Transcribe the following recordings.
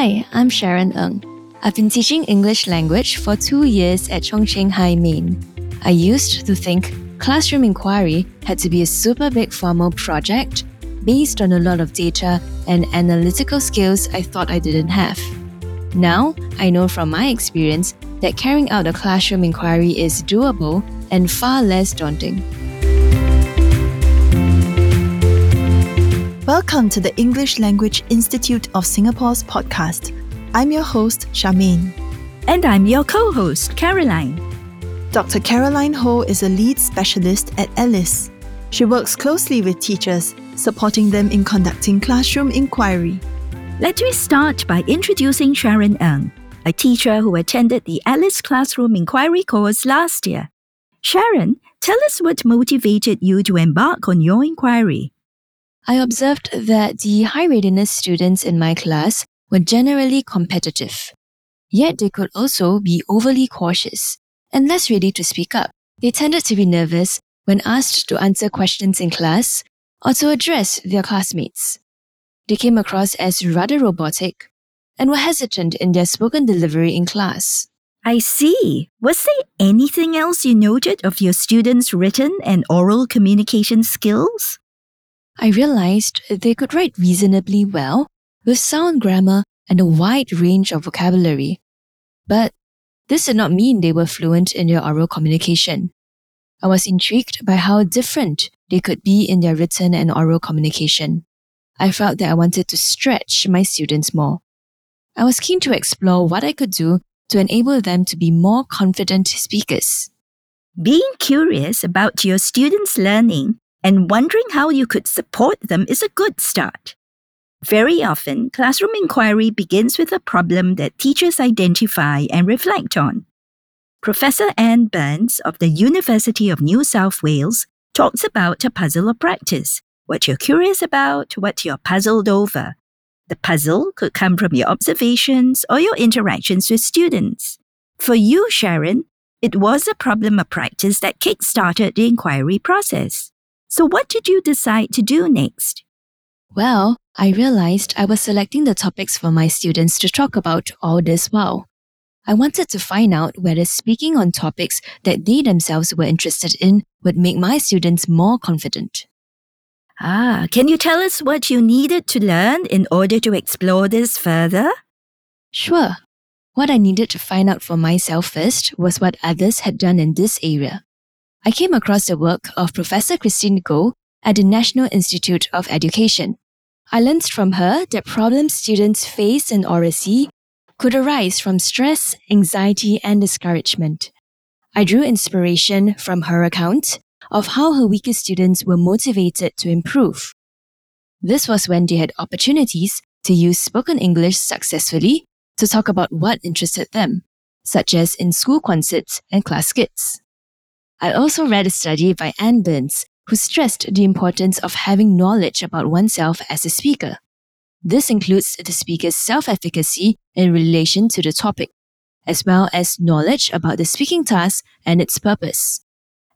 Hi, I'm Sharon Ng. I've been teaching English language for two years at Chung Cheng High, Main. I used to think classroom inquiry had to be a super big formal project based on a lot of data and analytical skills I thought I didn't have. Now, I know from my experience that carrying out a classroom inquiry is doable and far less daunting. Welcome to the English Language Institute of Singapore's podcast. I'm your host, Charmaine. And I'm your co host, Caroline. Dr. Caroline Ho is a lead specialist at ELIS. She works closely with teachers, supporting them in conducting classroom inquiry. Let me start by introducing Sharon Ng, a teacher who attended the ELIS Classroom Inquiry course last year. Sharon, tell us what motivated you to embark on your inquiry. I observed that the high readiness students in my class were generally competitive. Yet they could also be overly cautious and less ready to speak up. They tended to be nervous when asked to answer questions in class or to address their classmates. They came across as rather robotic and were hesitant in their spoken delivery in class. I see. Was there anything else you noted of your students' written and oral communication skills? I realized they could write reasonably well with sound grammar and a wide range of vocabulary. But this did not mean they were fluent in their oral communication. I was intrigued by how different they could be in their written and oral communication. I felt that I wanted to stretch my students more. I was keen to explore what I could do to enable them to be more confident speakers. Being curious about your students' learning and wondering how you could support them is a good start. Very often, classroom inquiry begins with a problem that teachers identify and reflect on. Professor Anne Burns of the University of New South Wales talks about a puzzle of practice what you're curious about, what you're puzzled over. The puzzle could come from your observations or your interactions with students. For you, Sharon, it was a problem of practice that kick started the inquiry process. So, what did you decide to do next? Well, I realized I was selecting the topics for my students to talk about all this while. I wanted to find out whether speaking on topics that they themselves were interested in would make my students more confident. Ah, can you tell us what you needed to learn in order to explore this further? Sure. What I needed to find out for myself first was what others had done in this area. I came across the work of Professor Christine Goh at the National Institute of Education. I learned from her that problems students face in oracy could arise from stress, anxiety, and discouragement. I drew inspiration from her account of how her weaker students were motivated to improve. This was when they had opportunities to use spoken English successfully to talk about what interested them, such as in school concerts and class skits. I also read a study by Anne Burns, who stressed the importance of having knowledge about oneself as a speaker. This includes the speaker's self efficacy in relation to the topic, as well as knowledge about the speaking task and its purpose.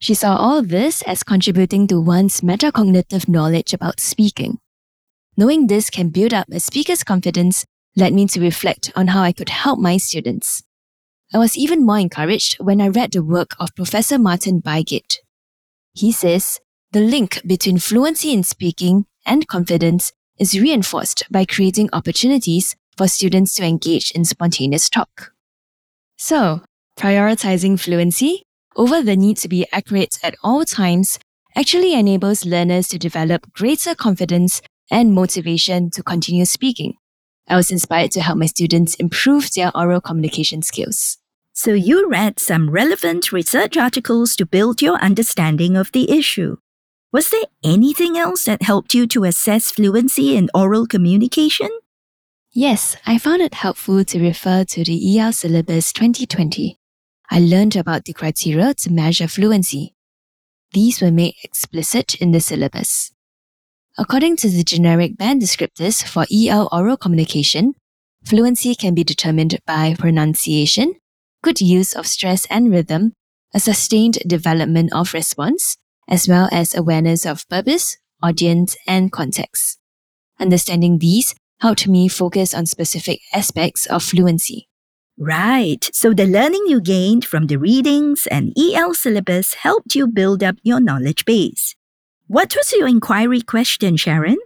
She saw all this as contributing to one's metacognitive knowledge about speaking. Knowing this can build up a speaker's confidence led me to reflect on how I could help my students. I was even more encouraged when I read the work of Professor Martin Bygate. He says the link between fluency in speaking and confidence is reinforced by creating opportunities for students to engage in spontaneous talk. So, prioritizing fluency over the need to be accurate at all times actually enables learners to develop greater confidence and motivation to continue speaking. I was inspired to help my students improve their oral communication skills. So you read some relevant research articles to build your understanding of the issue. Was there anything else that helped you to assess fluency in oral communication? Yes, I found it helpful to refer to the EL Syllabus 2020. I learned about the criteria to measure fluency. These were made explicit in the syllabus. According to the generic band descriptors for EL oral communication, fluency can be determined by pronunciation, good use of stress and rhythm, a sustained development of response, as well as awareness of purpose, audience, and context. Understanding these helped me focus on specific aspects of fluency. Right. So the learning you gained from the readings and EL syllabus helped you build up your knowledge base. What was your inquiry question, Sharon?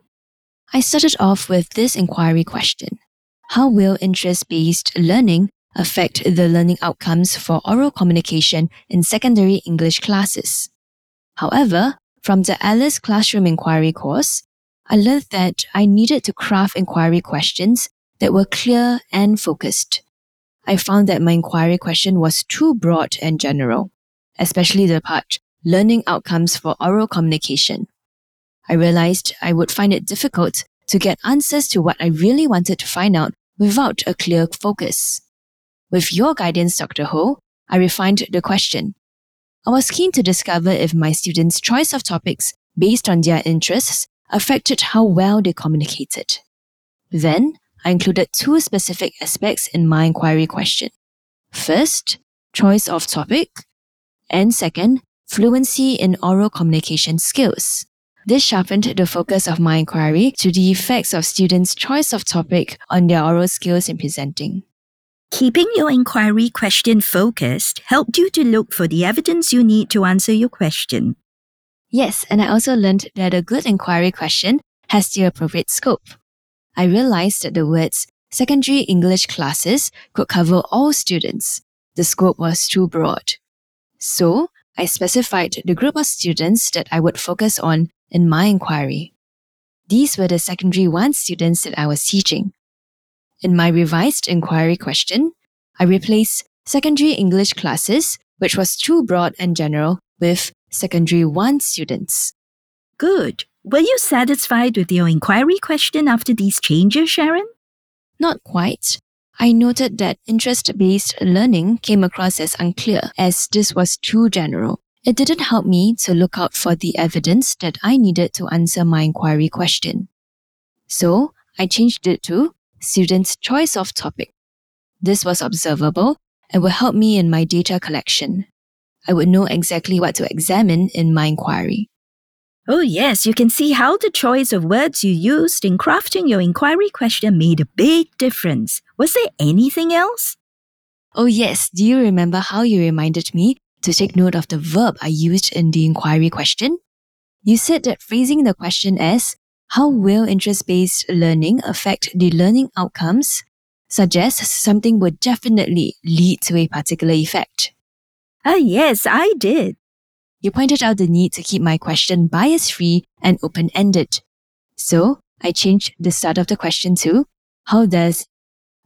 I started off with this inquiry question How will interest based learning affect the learning outcomes for oral communication in secondary English classes? However, from the ELIS Classroom Inquiry course, I learned that I needed to craft inquiry questions that were clear and focused. I found that my inquiry question was too broad and general, especially the part learning outcomes for oral communication. I realized I would find it difficult to get answers to what I really wanted to find out without a clear focus. With your guidance, Dr. Ho, I refined the question. I was keen to discover if my students' choice of topics based on their interests affected how well they communicated. Then, I included two specific aspects in my inquiry question. First, choice of topic, and second, fluency in oral communication skills. This sharpened the focus of my inquiry to the effects of students' choice of topic on their oral skills in presenting. Keeping your inquiry question focused helped you to look for the evidence you need to answer your question. Yes, and I also learned that a good inquiry question has the appropriate scope. I realized that the words secondary English classes could cover all students. The scope was too broad. So, I specified the group of students that I would focus on in my inquiry. These were the secondary 1 students that I was teaching. In my revised inquiry question, I replaced secondary English classes, which was too broad and general, with secondary 1 students. Good. Were you satisfied with your inquiry question after these changes, Sharon? Not quite. I noted that interest based learning came across as unclear as this was too general. It didn't help me to look out for the evidence that I needed to answer my inquiry question. So I changed it to student's choice of topic. This was observable and will help me in my data collection. I would know exactly what to examine in my inquiry. Oh, yes, you can see how the choice of words you used in crafting your inquiry question made a big difference. Was there anything else? Oh, yes. Do you remember how you reminded me to take note of the verb I used in the inquiry question? You said that phrasing the question as, How will interest based learning affect the learning outcomes? suggests something would definitely lead to a particular effect. Ah, yes, I did. You pointed out the need to keep my question bias free and open ended. So I changed the start of the question to How does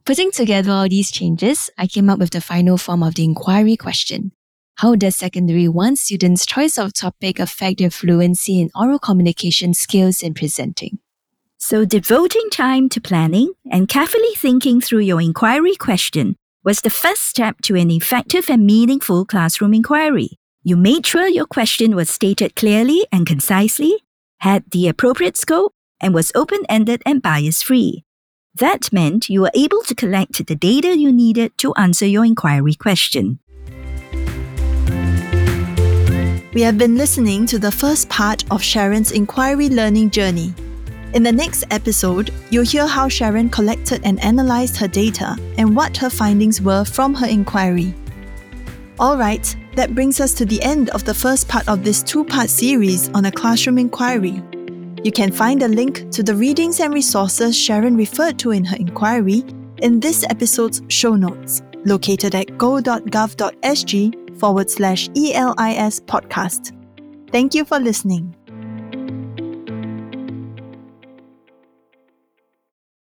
Putting together all these changes, I came up with the final form of the inquiry question. How does secondary 1 students' choice of topic affect their fluency in oral communication skills in presenting? So, devoting time to planning and carefully thinking through your inquiry question was the first step to an effective and meaningful classroom inquiry. You made sure your question was stated clearly and concisely, had the appropriate scope, and was open ended and bias free. That meant you were able to collect the data you needed to answer your inquiry question. We have been listening to the first part of Sharon's inquiry learning journey. In the next episode, you'll hear how Sharon collected and analyzed her data and what her findings were from her inquiry. Alright, that brings us to the end of the first part of this two part series on a classroom inquiry. You can find a link to the readings and resources Sharon referred to in her inquiry in this episode's show notes, located at go.gov.sg forward slash ELIS podcast. Thank you for listening.